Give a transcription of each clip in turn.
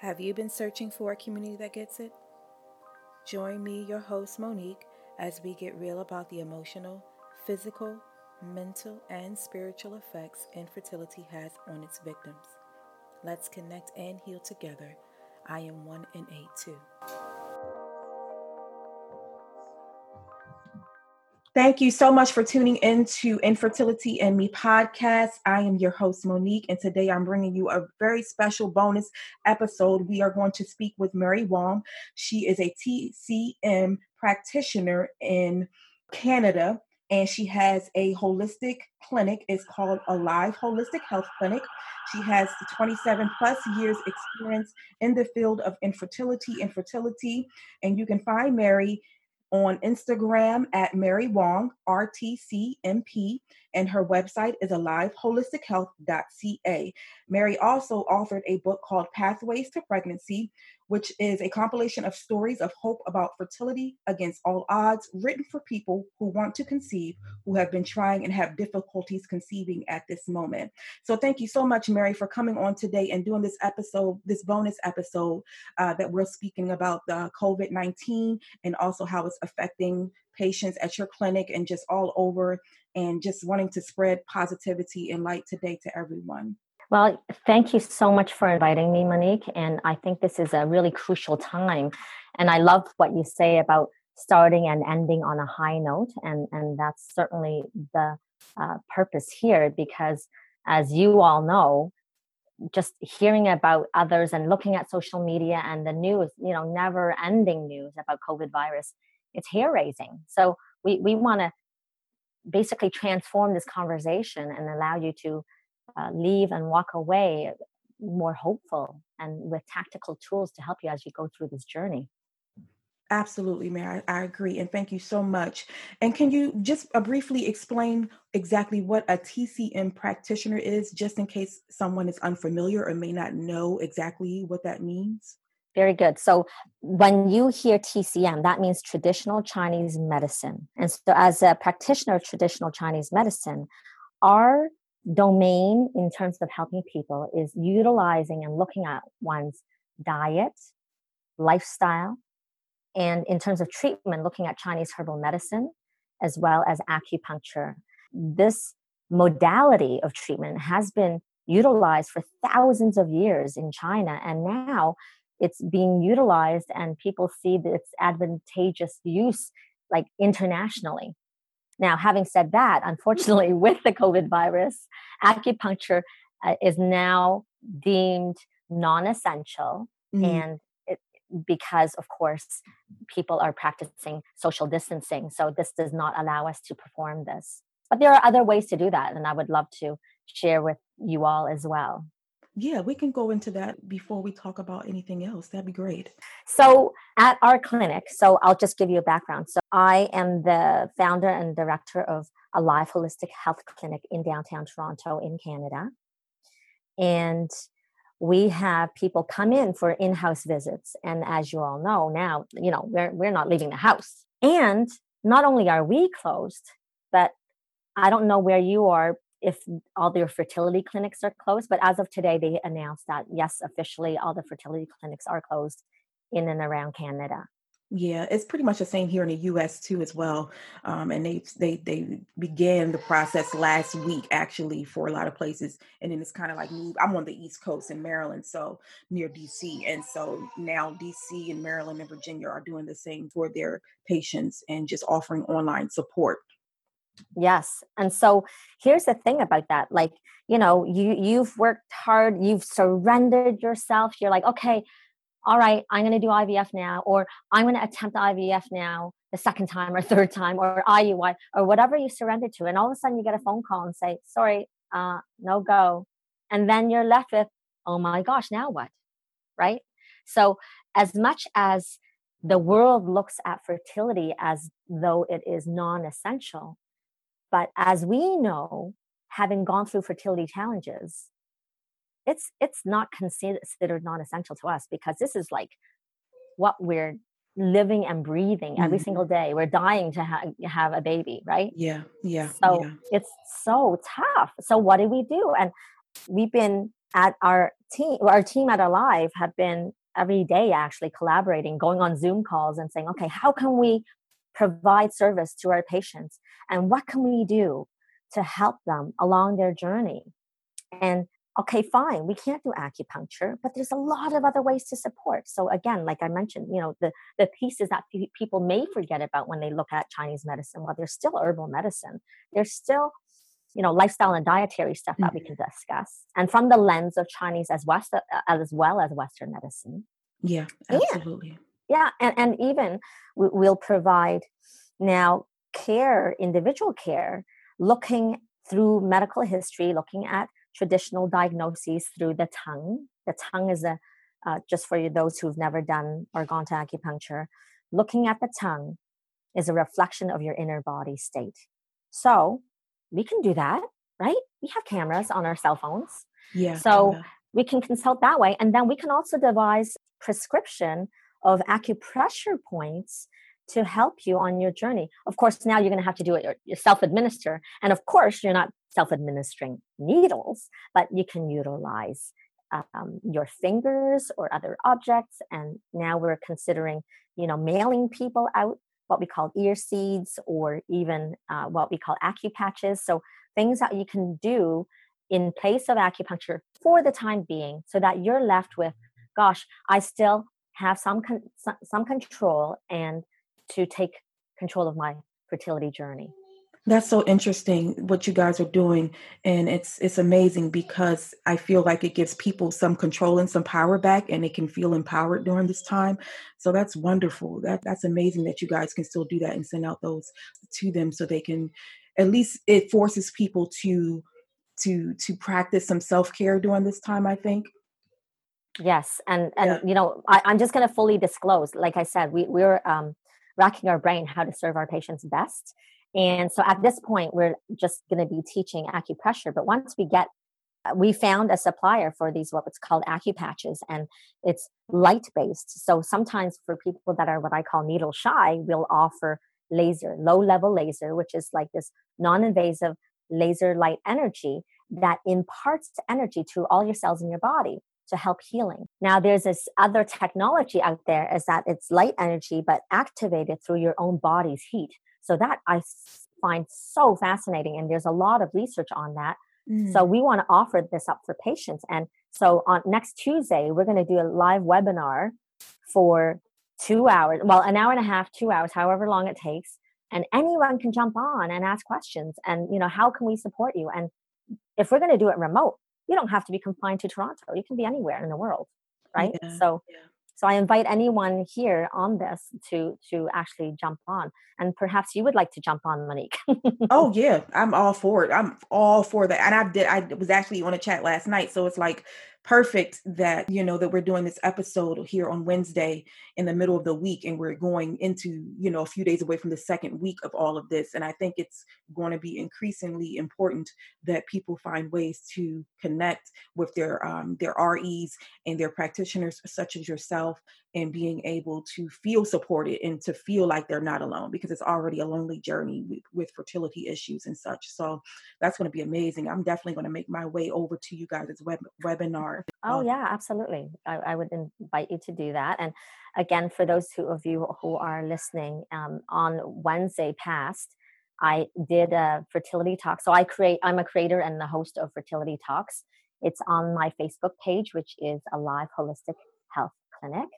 Have you been searching for a community that gets it? Join me, your host, Monique, as we get real about the emotional, physical, mental, and spiritual effects infertility has on its victims. Let's connect and heal together. I am one in eight, too. Thank you so much for tuning in to Infertility and Me podcast. I am your host, Monique, and today I'm bringing you a very special bonus episode. We are going to speak with Mary Wong. She is a TCM practitioner in Canada, and she has a holistic clinic. It's called Alive Holistic Health Clinic. She has 27 plus years experience in the field of infertility, infertility, and you can find Mary on Instagram at Mary Wong, RTCMP, and her website is aliveholistichealth.ca. Mary also authored a book called Pathways to Pregnancy, which is a compilation of stories of hope about fertility against all odds, written for people who want to conceive, who have been trying and have difficulties conceiving at this moment. So, thank you so much, Mary, for coming on today and doing this episode, this bonus episode uh, that we're speaking about the COVID 19 and also how it's affecting patients at your clinic and just all over, and just wanting to spread positivity and light today to everyone. Well, thank you so much for inviting me, Monique. And I think this is a really crucial time. And I love what you say about starting and ending on a high note. And, and that's certainly the uh, purpose here because, as you all know, just hearing about others and looking at social media and the news, you know, never ending news about COVID virus, it's hair raising. So we, we want to basically transform this conversation and allow you to uh, leave and walk away more hopeful and with tactical tools to help you as you go through this journey. Absolutely, Mary. I, I, agree. And thank you so much. And can you just uh, briefly explain exactly what a TCM practitioner is, just in case someone is unfamiliar or may not know exactly what that means? Very good. So when you hear TCM, that means traditional Chinese medicine. And so, as a practitioner of traditional Chinese medicine, our domain in terms of helping people is utilizing and looking at one's diet, lifestyle, and in terms of treatment, looking at Chinese herbal medicine as well as acupuncture. This modality of treatment has been utilized for thousands of years in China, and now it's being utilized, and people see its advantageous use like internationally. Now, having said that, unfortunately, with the COVID virus, acupuncture uh, is now deemed non essential. Mm-hmm. And it, because, of course, people are practicing social distancing. So, this does not allow us to perform this. But there are other ways to do that. And I would love to share with you all as well. Yeah, we can go into that before we talk about anything else. That'd be great. So, at our clinic, so I'll just give you a background. So, I am the founder and director of Alive Holistic Health Clinic in downtown Toronto, in Canada. And we have people come in for in-house visits and as you all know now you know we're, we're not leaving the house and not only are we closed but i don't know where you are if all their fertility clinics are closed. But as of today, they announced that yes, officially all the fertility clinics are closed in and around Canada. Yeah, it's pretty much the same here in the U.S. too, as well. Um, and they they they began the process last week, actually, for a lot of places, and then it's kind of like moved. I'm on the East Coast in Maryland, so near D.C., and so now D.C. and Maryland and Virginia are doing the same for their patients and just offering online support Yes. And so here's the thing about that. Like, you know, you you've worked hard, you've surrendered yourself. You're like, okay, all right, I'm going to do IVF now, or I'm going to attempt IVF now the second time or third time, or IUI, or whatever you surrender to. And all of a sudden you get a phone call and say, sorry, uh, no go. And then you're left with, oh my gosh, now what? Right? So as much as the world looks at fertility as though it is non-essential, but as we know, having gone through fertility challenges, it's it's not considered non-essential to us because this is like what we're living and breathing mm-hmm. every single day. We're dying to ha- have a baby, right? Yeah, yeah. So yeah. it's so tough. So what do we do? And we've been at our team, our team at Alive have been every day actually collaborating, going on Zoom calls and saying, okay, how can we provide service to our patients? And what can we do to help them along their journey? And okay, fine, we can't do acupuncture, but there's a lot of other ways to support. So again, like I mentioned, you know, the the pieces that p- people may forget about when they look at Chinese medicine, well, there's still herbal medicine. There's still you know lifestyle and dietary stuff that mm-hmm. we can discuss and from the lens of chinese as west uh, as well as western medicine yeah absolutely yeah. And, and even we, we'll provide now care individual care looking through medical history looking at traditional diagnoses through the tongue the tongue is a uh, just for you those who've never done or gone to acupuncture looking at the tongue is a reflection of your inner body state so we can do that, right? We have cameras on our cell phones. Yeah. So we can consult that way. And then we can also devise prescription of acupressure points to help you on your journey. Of course, now you're going to have to do it yourself administer. And of course, you're not self administering needles, but you can utilize um, your fingers or other objects. And now we're considering, you know, mailing people out what we call ear seeds or even uh, what we call acupatches. So things that you can do in place of acupuncture for the time being so that you're left with, gosh, I still have some, con- some control and to take control of my fertility journey. That's so interesting what you guys are doing and it's it's amazing because I feel like it gives people some control and some power back and they can feel empowered during this time. So that's wonderful. That that's amazing that you guys can still do that and send out those to them so they can at least it forces people to to to practice some self-care during this time, I think. Yes, and and yeah. you know, I, I'm just going to fully disclose. Like I said, we we're um, racking our brain how to serve our patients best, and so at this point, we're just going to be teaching acupressure. But once we get, uh, we found a supplier for these, what's called acupatches, and it's light based. So sometimes for people that are what I call needle shy, we'll offer laser, low level laser, which is like this non invasive laser light energy that imparts energy to all your cells in your body to help healing. Now, there's this other technology out there is that it's light energy, but activated through your own body's heat. So that I find so fascinating. And there's a lot of research on that. Mm. So we want to offer this up for patients. And so on next Tuesday, we're going to do a live webinar for two hours, well, an hour and a half, two hours, however long it takes. And anyone can jump on and ask questions. And, you know, how can we support you? And if we're going to do it remote, you don't have to be confined to Toronto. You can be anywhere in the world. Right. Yeah. So yeah. So I invite anyone here on this to to actually jump on, and perhaps you would like to jump on, Monique. oh yeah, I'm all for it. I'm all for that, and I did. I was actually on a chat last night, so it's like perfect that you know that we're doing this episode here on Wednesday in the middle of the week and we're going into you know a few days away from the second week of all of this and I think it's going to be increasingly important that people find ways to connect with their um, their REs and their practitioners such as yourself and being able to feel supported and to feel like they're not alone because it's already a lonely journey with, with fertility issues and such. So that's going to be amazing. I'm definitely going to make my way over to you guys' web, webinar. Oh, um, yeah, absolutely. I, I, would invite you to do that. And again, for those two of you who are listening, um, on Wednesday past, I did a fertility talk. So I create, I'm a creator and the host of fertility talks. It's on my Facebook page, which is Alive Holistic Health Clinic.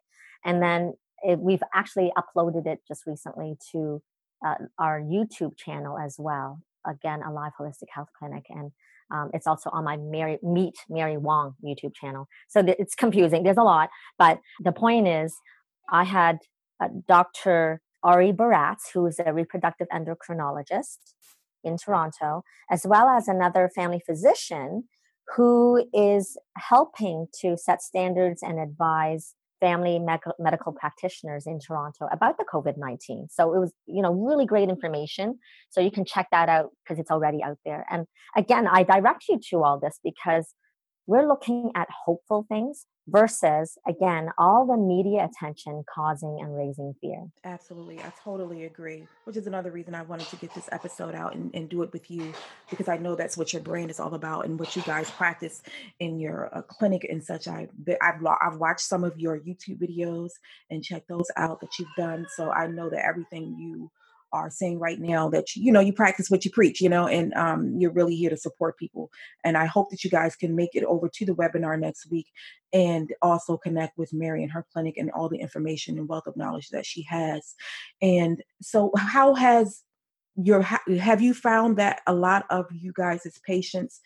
And then it, we've actually uploaded it just recently to uh, our YouTube channel as well. Again, Alive Holistic Health Clinic. And um, it's also on my Mary Meet Mary Wong YouTube channel. So th- it's confusing. There's a lot, but the point is, I had uh, Dr. Ari Baratz, who is a reproductive endocrinologist in Toronto, as well as another family physician who is helping to set standards and advise family medical practitioners in Toronto about the COVID 19. So it was, you know, really great information. So you can check that out because it's already out there. And again, I direct you to all this because we're looking at hopeful things versus again all the media attention causing and raising fear. Absolutely i totally agree which is another reason i wanted to get this episode out and, and do it with you because i know that's what your brand is all about and what you guys practice in your uh, clinic and such. I, I've, I've watched some of your youtube videos and checked those out that you've done so i know that everything you are saying right now that you, know you practice what you preach you know and um, you're really here to support people. And i hope that you guys can make it over to the webinar next week and also connect with mary and her clinic and all the information and wealth of knowledge that she has. And so how has your have you found that a lot of you guys as patients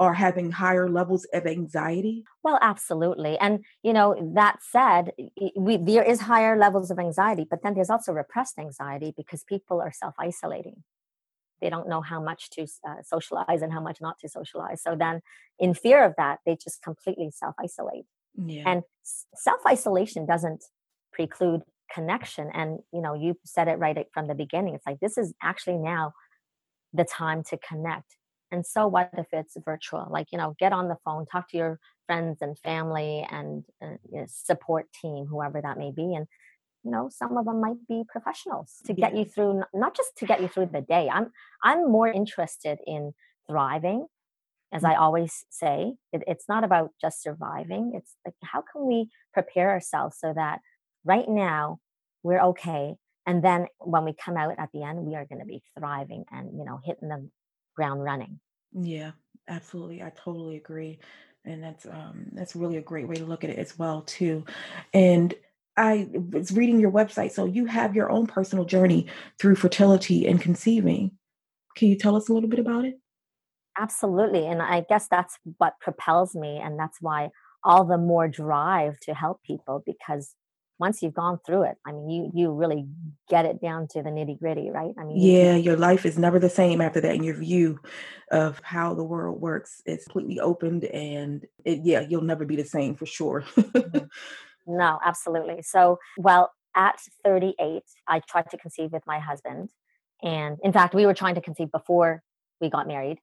are having higher levels of anxiety? Well, absolutely. And you know, that said, we there is higher levels of anxiety, but then there's also repressed anxiety because people are self-isolating. They don't know how much to uh, socialize and how much not to socialize. So then in fear of that, they just completely self-isolate. Yeah. And self-isolation doesn't preclude connection and you know, you said it right from the beginning. It's like this is actually now the time to connect and so what if it's virtual? Like, you know, get on the phone, talk to your friends and family and uh, you know, support team, whoever that may be. And, you know, some of them might be professionals to get you through, not just to get you through the day. I'm, I'm more interested in thriving. As I mm. always say, it, it's not about just surviving. It's like, how can we prepare ourselves so that right now we're okay and then when we come out at the end we are going to be thriving and you know hitting the ground running. Yeah, absolutely. I totally agree. And that's um that's really a great way to look at it as well too. And I was reading your website. So you have your own personal journey through fertility and conceiving. Can you tell us a little bit about it? Absolutely. And I guess that's what propels me. And that's why all the more drive to help people because once you've gone through it i mean you you really get it down to the nitty gritty right? I mean yeah your life is never the same after that and your view of how the world works is completely opened and it, yeah you'll never be the same for sure. Mm-hmm. no absolutely. So well at 38 i tried to conceive with my husband and in fact we were trying to conceive before we got married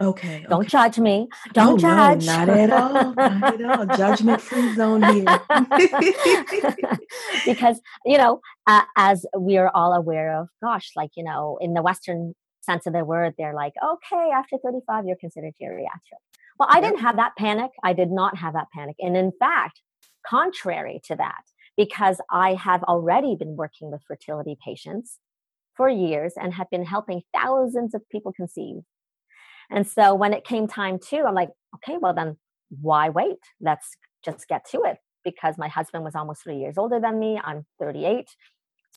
Okay. Don't okay. judge me. Don't oh, judge. No, not at all. Not at all. Judgment free zone here. because, you know, uh, as we are all aware of, gosh, like, you know, in the Western sense of the word, they're like, okay, after 35, you're considered geriatric. Well, I didn't have that panic. I did not have that panic. And in fact, contrary to that, because I have already been working with fertility patients for years and have been helping thousands of people conceive and so when it came time to, I'm like, okay, well then why wait? Let's just get to it because my husband was almost three years older than me. I'm 38.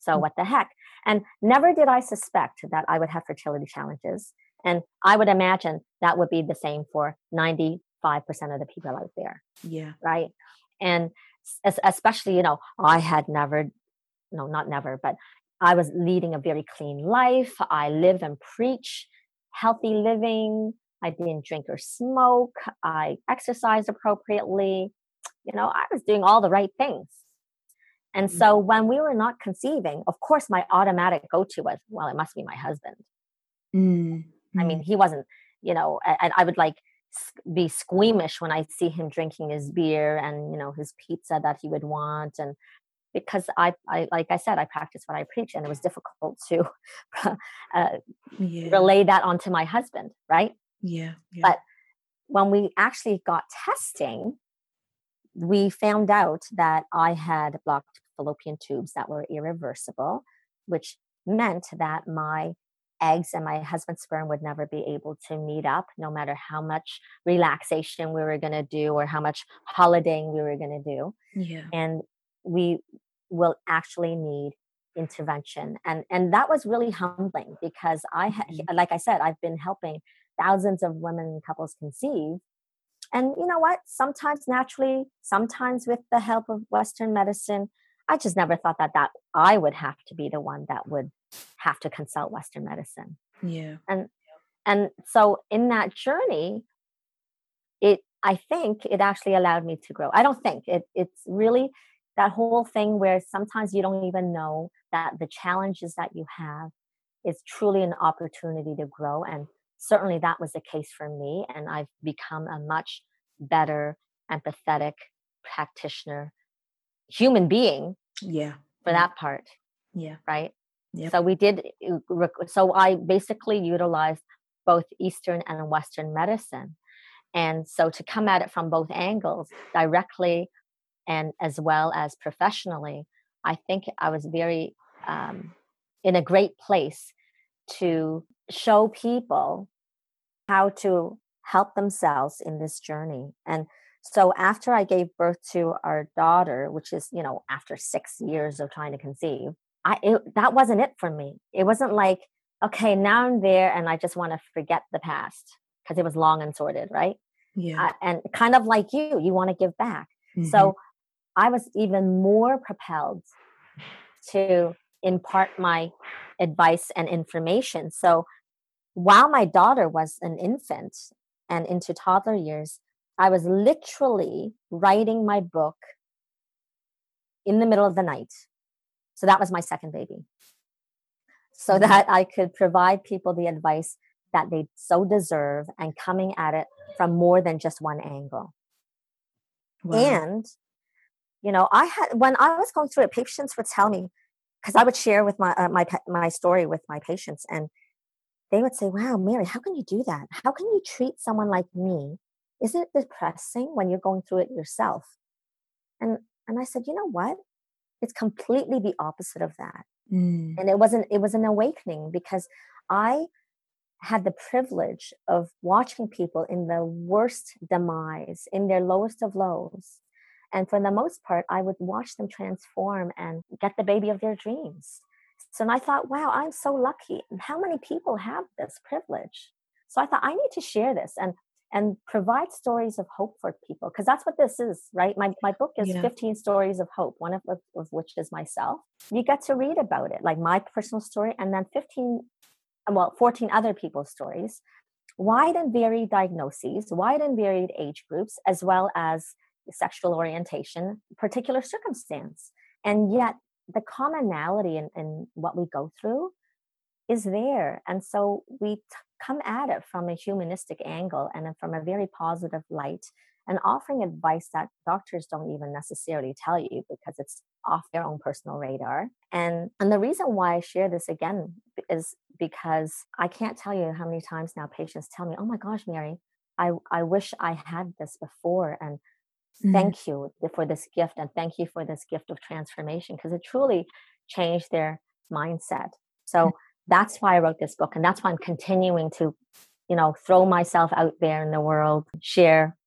So mm. what the heck? And never did I suspect that I would have fertility challenges. And I would imagine that would be the same for 95% of the people out there. Yeah. Right. And especially, you know, I had never, no, not never, but I was leading a very clean life. I live and preach healthy living. I didn't drink or smoke. I exercised appropriately. You know, I was doing all the right things. And mm. so when we were not conceiving, of course, my automatic go to was, well, it must be my husband. Mm-hmm. I mean, mm. he wasn't, you know, and I would like be squeamish when I see him drinking his beer and, you know, his pizza that he would want. And because I, I like I said, I practice what I preach, and it was difficult to uh, yeah. relay that onto my husband, right? Yeah, yeah. But when we actually got testing, we found out that I had blocked fallopian tubes that were irreversible, which meant that my eggs and my husband's sperm would never be able to meet up no matter how much relaxation we were going to do or how much holidaying we were going to do yeah and we will actually need intervention and and that was really humbling because i mm-hmm. like i said i've been helping thousands of women and couples conceive and you know what? Sometimes naturally sometimes with the help of western medicine i just never thought that that i would have to be the one that would have to consult western medicine. Yeah. And and so in that journey it i think it actually allowed me to grow. I don't think it it's really that whole thing where sometimes you don't even know that the challenges that you have is truly an opportunity to grow and certainly that was the case for me and i've become a much better, empathetic practitioner, human being. Yeah. For that part. Yeah. Right. Yep. So we did. Uh, so I basically utilized both Eastern and Western medicine. And so to come at it from both angles, directly and as well as professionally, I think I was very um, in a great place to show people how to help themselves in this journey. And so after I gave birth to our daughter, which is, you know, after six years of trying to conceive, I it, that wasn't it for me. It wasn't like, okay, now I'm there and I just want to forget the past because it was long and sorted, right? Yeah. Uh, and kind of like you, you want to give back. Mm-hmm. So I was even more propelled to impart my advice and information. So while my daughter was an infant and into toddler years, I was literally writing my book in the middle of the night. So that was my second baby. So mm-hmm. that I could provide people the advice that they so deserve and coming at it from more than just one angle. Wow. And, you know, I had, when I was going through it, patients would tell me, because I would share with my, uh, my, my story with my patients and they would say, wow, Mary, how can you do that? How can you treat someone like me? Isn't it depressing when you're going through it yourself? And, and I said, you know what? It's completely the opposite of that. Mm. And it wasn't, it was an awakening because I had the privilege of watching people in the worst demise, in their lowest of lows. And for the most part, I would watch them transform and get the baby of their dreams. So and I thought, wow, I'm so lucky. How many people have this privilege? So I thought I need to share this and and provide stories of hope for people because that's what this is, right? My my book is yeah. 15 stories of hope, one of, of which is myself. You get to read about it, like my personal story, and then 15 well, 14 other people's stories, wide and varied diagnoses, wide and varied age groups, as well as sexual orientation, particular circumstance. And yet, the commonality in, in what we go through is there. And so we t- come at it from a humanistic angle and from a very positive light and offering advice that doctors don't even necessarily tell you because it's off their own personal radar. And and the reason why I share this again is because I can't tell you how many times now patients tell me, "Oh my gosh, Mary, I I wish I had this before and mm-hmm. thank you for this gift and thank you for this gift of transformation because it truly changed their mindset." So mm-hmm. that's why I wrote this book and that's why I'm continuing to you know throw myself out there in the world share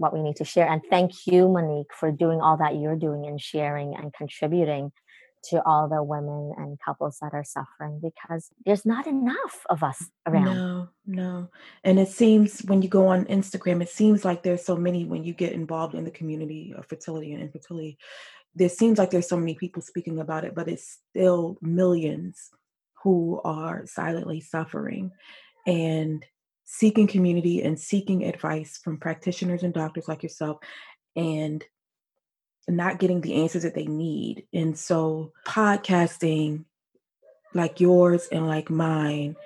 what we need to share. And thank you, Monique, for doing all that you're doing and sharing and contributing to all the women and couples that are suffering because there's not enough of us around. No, no. And it seems when you go on Instagram, it seems like there's so many when you get involved in the community of fertility and infertility. There seems like there's so many people speaking about it, but it's still millions who are silently suffering. And seeking community and seeking advice from practitioners and doctors like yourself and not getting the answers that they need. And so, podcasting like yours and like mine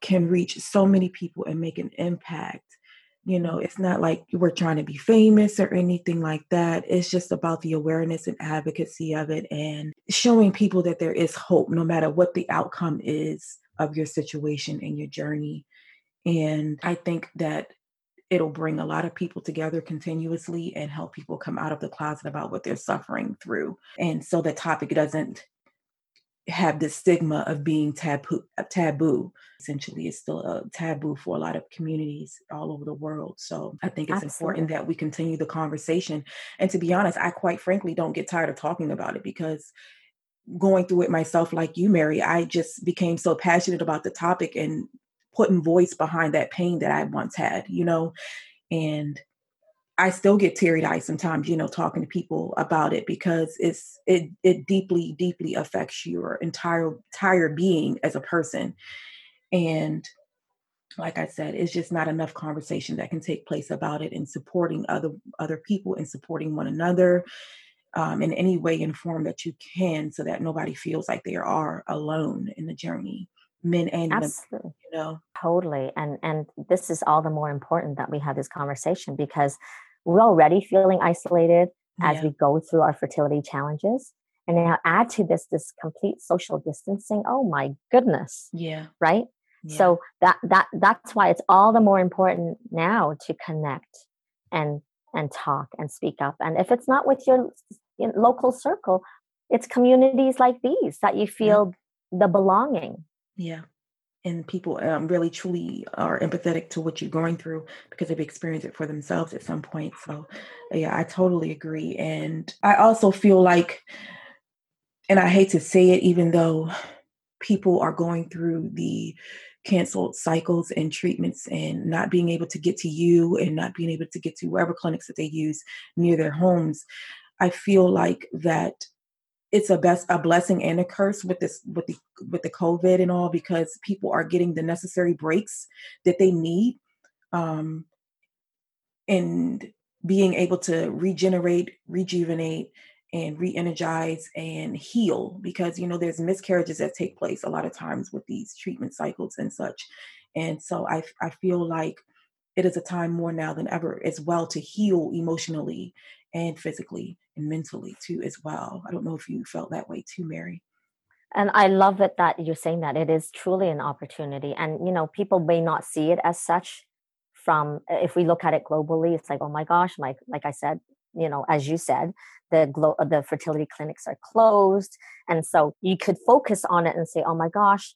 can reach so many people and make an impact. You know, it's not like we're trying to be famous or anything like that. It's just about the awareness and advocacy of it and showing people that there is hope no matter what the outcome is of your situation and your journey. And I think that it'll bring a lot of people together continuously and help people come out of the closet about what they're suffering through. And so the topic doesn't have the stigma of being taboo taboo essentially it's still a taboo for a lot of communities all over the world so i think it's Absolutely. important that we continue the conversation and to be honest i quite frankly don't get tired of talking about it because going through it myself like you mary i just became so passionate about the topic and putting voice behind that pain that I once had, you know, and I still get teary eyed sometimes, you know, talking to people about it because it's it it deeply, deeply affects your entire entire being as a person. And like I said, it's just not enough conversation that can take place about it and supporting other other people and supporting one another um, in any way and form that you can, so that nobody feels like they are alone in the journey men and Absolutely. women you know totally and and this is all the more important that we have this conversation because we're already feeling isolated as Yeah. we go through our fertility challenges. And now add to this this complete social distancing. Oh my goodness, Yeah. right? yeah. So that that that's why it's all the more important now to connect and and talk and speak up. And if it's not with your local circle, it's communities like these that you feel the belonging. Yeah. And people um, really truly are empathetic to what you're going through because they've experienced it for themselves at some point. So, yeah, I totally agree. And I also feel like, and I hate to say it, even though people are going through the canceled cycles and treatments and not being able to get to you and not being able to get to wherever clinics that they use near their homes, I feel like that it's a best a blessing and a curse with this with the with the covid and all because people are getting the necessary breaks that they need um and being able to regenerate rejuvenate and re-energize and heal because you know there's miscarriages that take place a lot of times with these treatment cycles and such. And so i i feel like it is a time more now than ever as well to heal emotionally and physically and mentally too as well i don't know if you felt that way too mary And I love it that you're saying that it is truly an opportunity. And you know, people may not see it as such from if we look at it globally, it's like, oh my gosh, like like I said, you know, as you said, the glo- the fertility clinics are closed. And so you could focus on it and say, oh my gosh,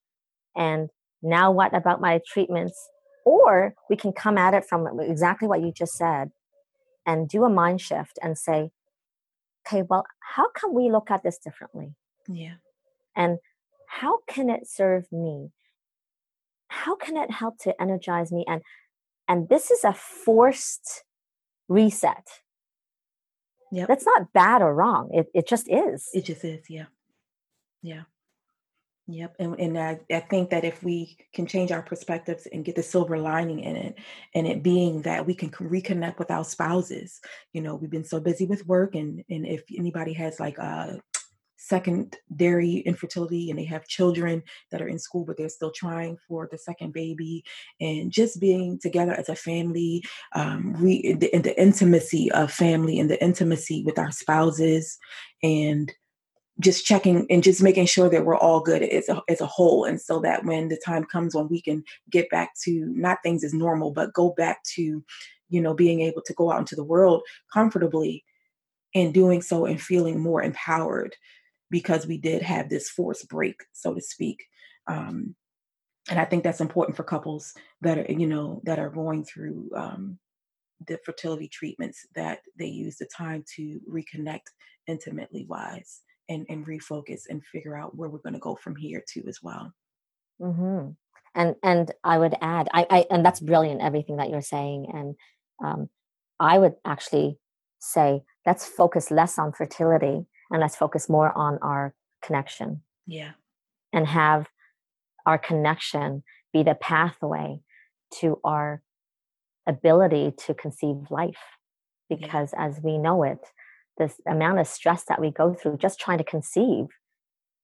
and now what about my treatments? Or we can come at it from exactly what you just said and do a mind shift and say, okay, well, how can we look at this differently? yeah And how can it serve me? How can it help to energize me? And and this is a forced reset. Yeah. That's not bad or wrong. It it just is. It just is, yeah. Yeah. Yep. And and I, I think that if we can change our perspectives and get the silver lining in it, and it being that we can reconnect with our spouses. You know, we've been so busy with work and and if anybody has like a secondary infertility and they have children that are in school but they're still trying for the second baby and just being together as a family um, re, the, the intimacy of family and the intimacy with our spouses and just checking and just making sure that we're all good as a, as a whole. And so that when the time comes when we can get back to not things as normal but go back to you know being able to go out into the world comfortably and doing so and feeling more empowered because we did have this forced break so to speak. Um, and i think that's important for couples that are you know that are going through um, the fertility treatments that they use the time to reconnect intimately wise and, and refocus and figure out where we're going to go from here too as well hmm And and I would add, I, I and that's brilliant. Everything that you're saying, and um, I would actually say let's focus less on fertility and let's focus more on our connection yeah and have our connection be the pathway to our ability to conceive life Yeah. because as we know it this amount of stress that we go through just trying to conceive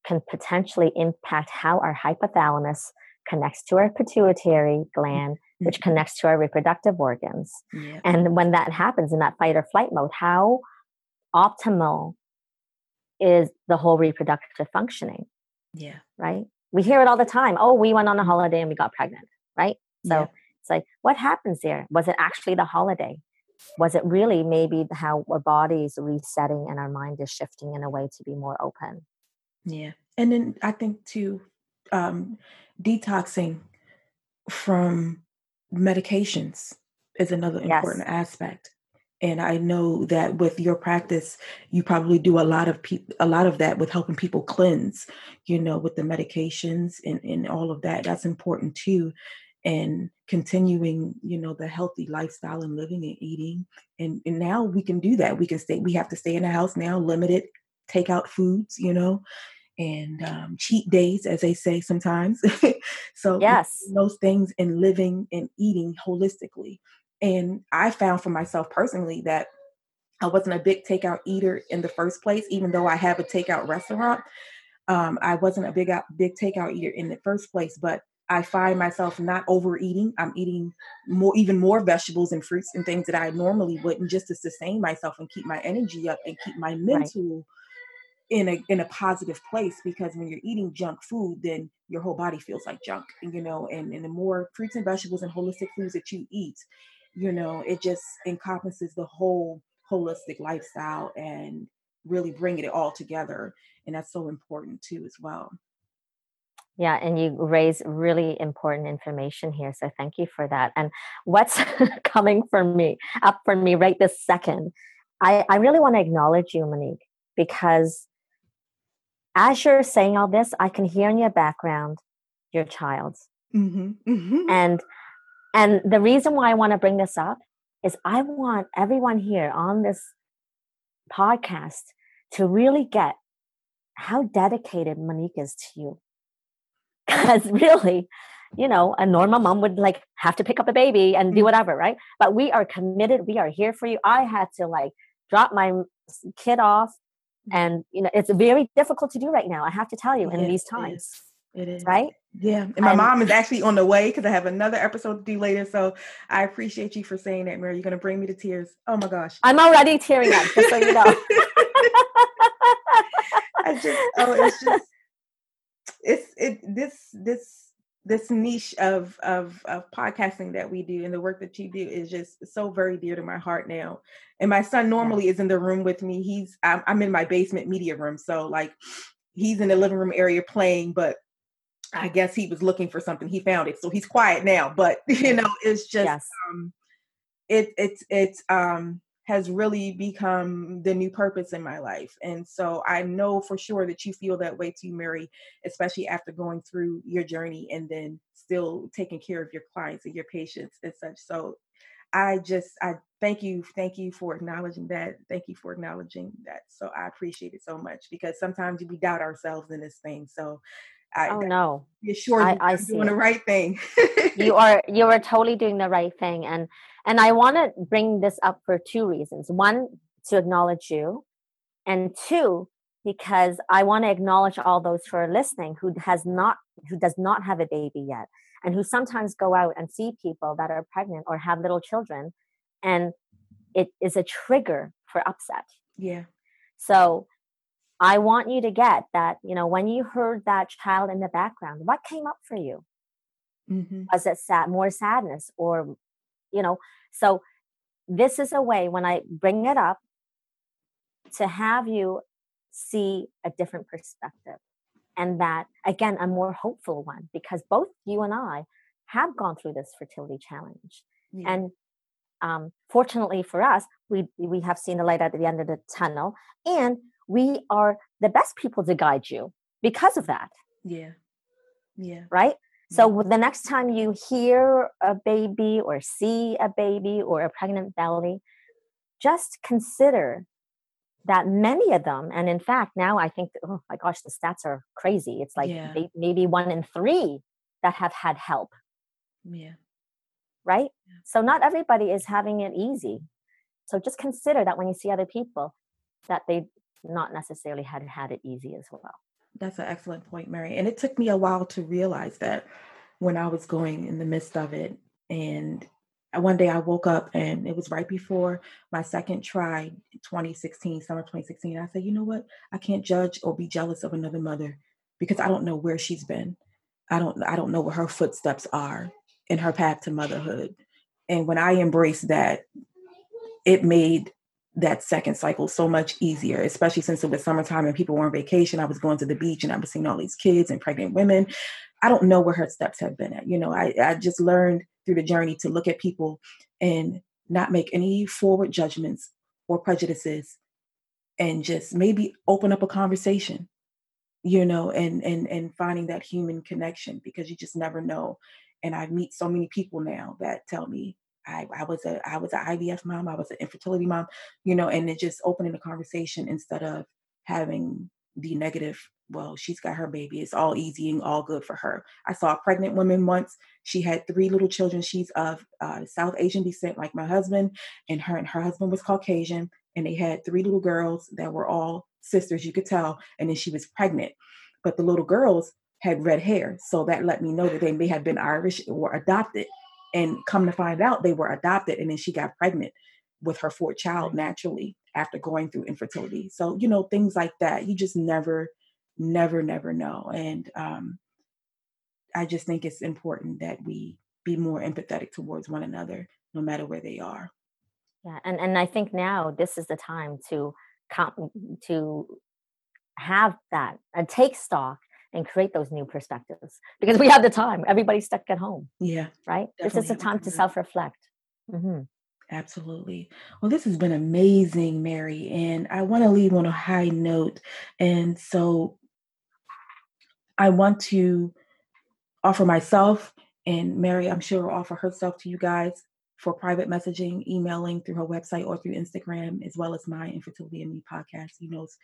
can potentially impact how our hypothalamus connects to our pituitary gland which mm-hmm. connects to our reproductive organs yeah and when that happens in that fight or flight mode how optimal is the whole reproductive functioning yeah right? We hear it all the time. Oh, we went on a holiday and we got pregnant, right? So Yeah. it's like, what happens there? Was it actually the holiday? Was it really maybe how our body is resetting and our mind is shifting in a way to be more open? Yeah. And then I think too, um, detoxing from medications is another Yes. important aspect. And I know that with your practice, you probably do a lot of pe- a lot of that with helping people cleanse, you know, with the medications and, and all of that. That's important too. And continuing, you know, the healthy lifestyle and living and eating. And, and now we can do that. We can stay, we have to stay in the house now, limited takeout foods, you know, and um, cheat days, as they say sometimes. so Yes. those things and living and eating holistically. And I found for myself personally that I wasn't a big takeout eater in the first place, even though I have a takeout restaurant. Um, I wasn't a big big takeout eater in the first place, but I find myself not overeating. I'm eating more, even more vegetables and fruits and things that I normally wouldn't, just to sustain myself and keep my energy up and keep my mental right. in a in a positive place. Because when you're eating junk food, then your whole body feels like junk, you know. And and the more fruits and vegetables and holistic foods that you eat, you know, it just encompasses the whole holistic lifestyle and really bringing it all together. And that's so important too, as well. Yeah, and you raise really important information here. So thank you for that. And what's coming for me up for me right this second, I, I really want to acknowledge you, Monique, because as you're saying all this, I can hear in your background your child. Mm-hmm. Mm-hmm. And and the reason why I want to bring this up is I want everyone here on this podcast to really get how dedicated Monique is to you because really you know a normal mom would like have to pick up a baby and do mm. whatever right but we are committed we are here for you i had to like drop my kid off mm. and you know it's very difficult to do right now i have to tell you in these times it is. Right? Yeah. And my and, mom is actually on the way because I have another episode to do later. So I appreciate you for saying that, Mary. You're going to bring me to tears. Oh my gosh. I'm already tearing up, just so you know. I just, oh, it's just, it's it this this this niche of, of of podcasting that we do and the work that you do is just so very dear to my heart now. And my son normally is in the room with me. He's I'm, I'm in my basement media room, so like he's in the living room area playing, but I guess he was looking for something. He found it, so he's quiet now. But you know, it's just yes. um, it it's it's um has really become the new purpose in my life. And so I know for sure that you feel that way too, Mary, especially after going through your journey and then still taking care of your clients and your patients and such. So I just I thank you, thank you for acknowledging that. Thank you for acknowledging that. So I appreciate it so much because sometimes we doubt ourselves in this thing. So I, oh no, be assured I, I doing it. the right thing. you are you are totally doing the right thing, and and I want to bring this up for two reasons. One, to acknowledge you, and two, because I want to acknowledge all those who are listening who has not who does not have a baby yet, and who sometimes go out and see people that are pregnant or have little children, and it is a trigger for upset. Yeah. So I want you to get that, you know, when you heard that child in the background, what came up for you? Mm-hmm. Was it sad, more sadness or, you know, so this is a way when I bring it up to have you see a different perspective and that again a more hopeful one because both you and i have gone through this fertility challenge yeah. and um, fortunately for us we we have seen the light at the end of the tunnel and we are the best people to guide you because of that. Yeah. Yeah. Right? So the next time you hear a baby or see a baby or a pregnant belly, just consider that many of them, and in fact, now I think, oh my gosh, the stats are crazy. It's like yeah. maybe one in three that have had help. Yeah. Right? Yeah. So not everybody is having it easy. So just consider that when you see other people, that they not necessarily had had it easy as well. That's an excellent point, Mary. And it took me a while to realize that when I was going in the midst of it. And one day I woke up and it was right before my second try, 2016, summer 2016. I said, you know what? I can't judge or be jealous of another mother because I don't know where she's been. I don't I don't know what her footsteps are in her path to motherhood. And when I embraced that, it made that second cycle so much easier, especially since it was summertime and people were on vacation. I was going to the beach and I was seeing all these kids and pregnant women. I don't know where her steps have been at. You know, I, I just learned through the journey to look at people and not make any forward judgments or prejudices and just maybe open up a conversation you know and and and finding that human connection because you just never know and i meet so many people now that tell me I, I was a I was an IVF mom, I was an infertility mom, you know, and it just opening the conversation instead of having the negative, well, she's got her baby, it's all easy and all good for her. I saw a pregnant woman once. She had three little children. She's of uh, South Asian descent, like my husband, and her and her husband was Caucasian, and they had three little girls that were all sisters, you could tell, and then she was pregnant. But the little girls had red hair. So that let me know that they may have been Irish or adopted. And come to find out, they were adopted. And then she got pregnant with her fourth child naturally after going through infertility. So, you know, things like that. You just never, never, never know. And um, I just think it's important that we be more empathetic towards one another, no matter where they are. Yeah, and and I think now this is the time to come to have that and take stock and create those new perspectives because we have the time. Everybody's stuck at home. Yeah. Right. This is a time to self reflect. Mm-hmm. Absolutely. Well, this has been amazing, Mary, and I want to leave on a high note. And so I want to offer myself and Mary, I'm sure, will offer herself to you guys for private messaging, emailing through her website or through Instagram, as well as my Infertility and Me podcast. He knows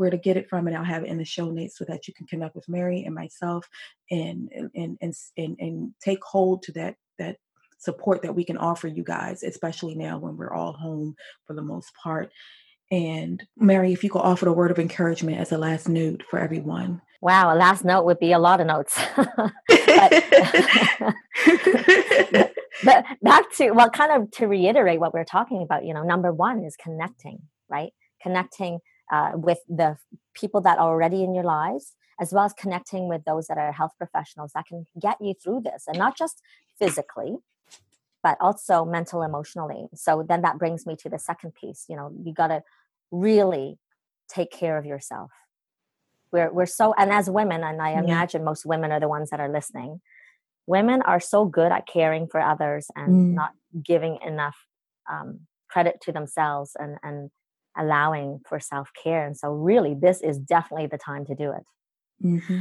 where to get it from, and I'll have it in the show notes so that you can connect with Mary and myself and and and and, and take hold to that that support that we can offer you guys, especially now when we're all home for the most part. And Mary, if you could offer a word of encouragement as a last note for everyone. Wow, a last note would be a lot of notes. but, but back to well, kind of to reiterate what we're talking about, you know, number one is connecting, right? Connecting uh, with the people that are already in your lives, as well as connecting with those that are health professionals that can get you through this, and not just physically, but also mental, emotionally. So then that brings me to the second piece. You know, you got to really take care of yourself. We're we're so, and as women, and I imagine yeah. most women are the ones that are listening women are so good at caring for others and mm. not giving enough um, credit to themselves and, and allowing for self-care and so really this is definitely the time to do it. Mm-hmm.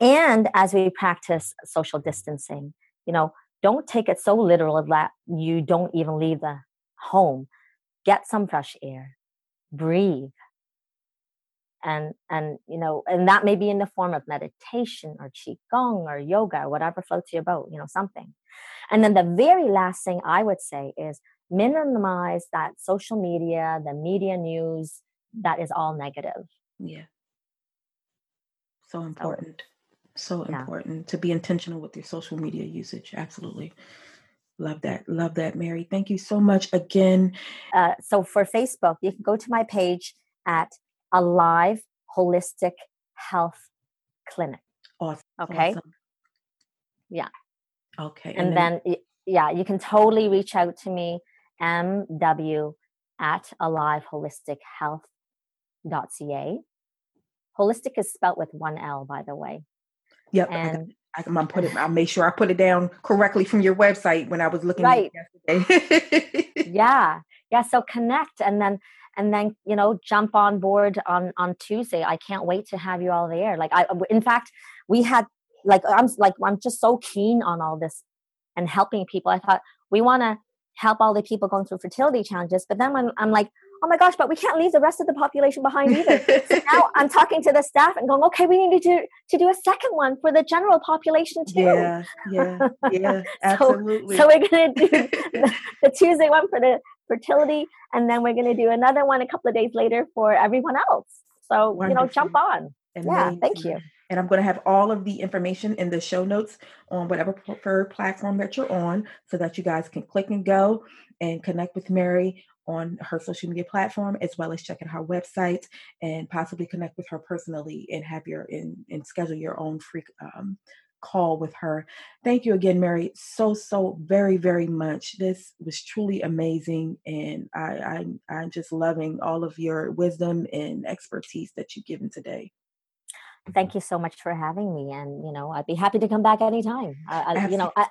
and as we practice social distancing you know don't take it so literal that you don't even leave the home. Get some fresh air. Breathe. And and you know and that may be in the form of meditation or qigong or yoga or whatever floats your boat you know something. And then the very last thing i would say is minimize that social media the media news that is all negative yeah so important so, so important yeah. to be intentional with your social media usage absolutely Love that. Love that, Mary. Thank you so much again. Uh, so for Facebook, you can go to my page at Alive Holistic Health Clinic. Awesome. Okay. Awesome. Yeah. Okay. And, and then, then, yeah, you can totally reach out to me, mw at aliveholistichealth.ca. Holistic is spelt with one L, by the way. Yep. And I, am put it. I'll make sure I put it down correctly from your website when I was looking right. yesterday. yeah, yeah. So connect, and then and then you know jump on board on on tuesday i can't wait to have you all there like i in fact we had like i'm like i'm just so keen on all this and helping people i thought we want to help all the people going through fertility challenges but then when i'm like oh my gosh, but we can't leave the rest of the population behind either. so now I'm talking to the staff and going, okay, we need to, to do a second one for the general population too. Yeah, yeah, yeah, absolutely. so, so we're going to do the, the, Tuesday one for the fertility, and then we're going to do another one a couple of days later for everyone else. So, Wonderful. you know, jump on. Amazing. Yeah, thank you. And I'm going to have all of the information in the show notes on whatever preferred platform that you're on so that you guys can click and go and connect with Mary on her social media platform as well as checking her website and possibly connect with her personally and have your and, and schedule your own free um, call with her. Thank you again mary so so very very much. This was truly amazing and i, I i'm just loving all of your wisdom and expertise that you've given today thank you so much for having me and you know i'd be happy to come back anytime I, you know I,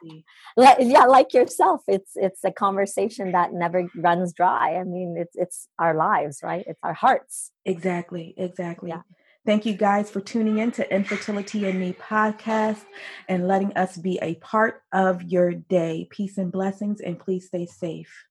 yeah like yourself it's it's a conversation that never runs dry i mean it's it's our lives right it's our hearts exactly exactly yeah. Thank you guys for tuning in to Infertility and Me podcast and letting us be a part of your day. Peace and blessings, and please stay safe.